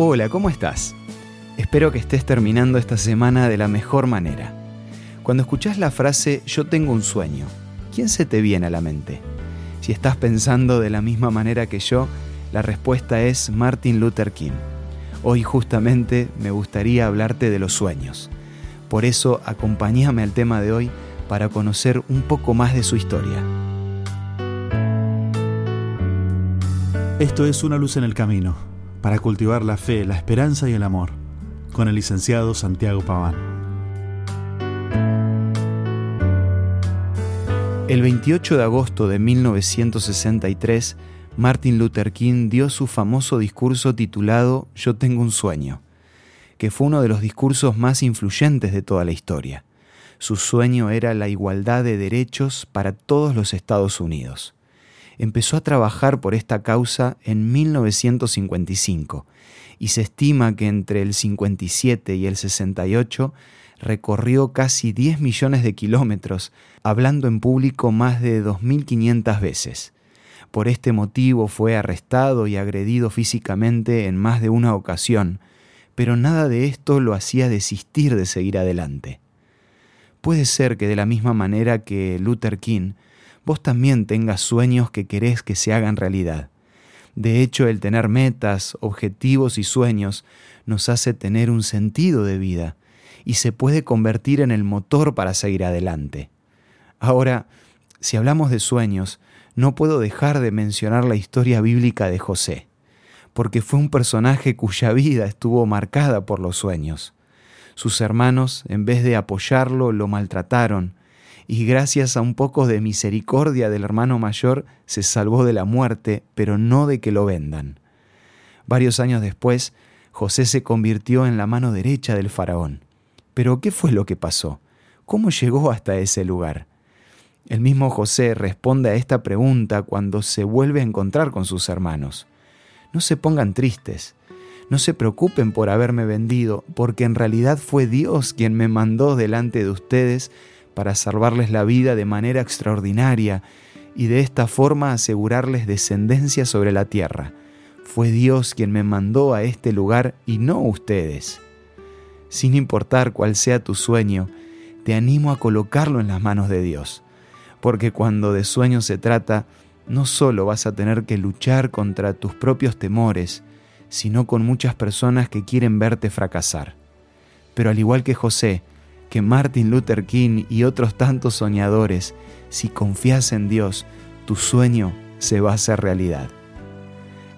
Hola, ¿cómo estás? Espero que estés terminando esta semana de la mejor manera. Cuando escuchás la frase yo tengo un sueño, ¿quién se te viene a la mente? Si estás pensando de la misma manera que yo, la respuesta es Martin Luther King. Hoy justamente me gustaría hablarte de los sueños. Por eso acompáñame al tema de hoy para conocer un poco más de su historia. Esto es Una luz en el camino, para cultivar la fe, la esperanza y el amor, con el licenciado Santiago Paván. El 28 de agosto de 1963, Martin Luther King dio su famoso discurso titulado Yo tengo un sueño, que fue uno de los discursos más influyentes de toda la historia. Su sueño era la igualdad de derechos para todos los Estados Unidos empezó a trabajar por esta causa en 1955 y se estima que entre el 57 y el 68 recorrió casi 10 millones de kilómetros, hablando en público más de 2.500 veces. Por este motivo fue arrestado y agredido físicamente en más de una ocasión, pero nada de esto lo hacía desistir de seguir adelante. Puede ser que de la misma manera que Luther King, vos también tengas sueños que querés que se hagan realidad. De hecho, el tener metas, objetivos y sueños nos hace tener un sentido de vida y se puede convertir en el motor para seguir adelante. Ahora, si hablamos de sueños, no puedo dejar de mencionar la historia bíblica de José, porque fue un personaje cuya vida estuvo marcada por los sueños. Sus hermanos, en vez de apoyarlo, lo maltrataron, y gracias a un poco de misericordia del hermano mayor se salvó de la muerte, pero no de que lo vendan. Varios años después, José se convirtió en la mano derecha del faraón. Pero ¿qué fue lo que pasó? ¿Cómo llegó hasta ese lugar? El mismo José responde a esta pregunta cuando se vuelve a encontrar con sus hermanos. No se pongan tristes, no se preocupen por haberme vendido, porque en realidad fue Dios quien me mandó delante de ustedes para salvarles la vida de manera extraordinaria y de esta forma asegurarles descendencia sobre la tierra. Fue Dios quien me mandó a este lugar y no ustedes. Sin importar cuál sea tu sueño, te animo a colocarlo en las manos de Dios, porque cuando de sueños se trata, no solo vas a tener que luchar contra tus propios temores, sino con muchas personas que quieren verte fracasar. Pero al igual que José, que Martin Luther King y otros tantos soñadores, si confías en Dios, tu sueño se va a hacer realidad.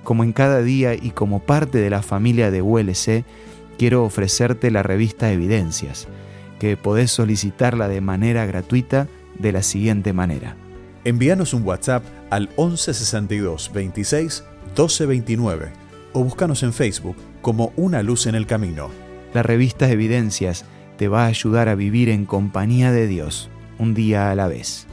Como en cada día y como parte de la familia de ULC, quiero ofrecerte la revista Evidencias, que podés solicitarla de manera gratuita de la siguiente manera. Envíanos un WhatsApp al 1162 26 1229 o búscanos en Facebook como Una Luz en el Camino. La revista Evidencias te va a ayudar a vivir en compañía de Dios, un día a la vez.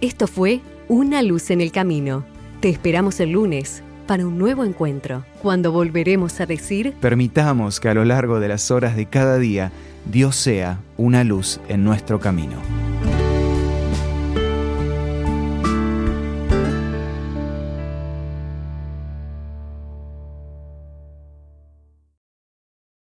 Esto fue Una luz en el camino. Te esperamos el lunes para un nuevo encuentro, cuando volveremos a decir... Permitamos que a lo largo de las horas de cada día Dios sea una luz en nuestro camino.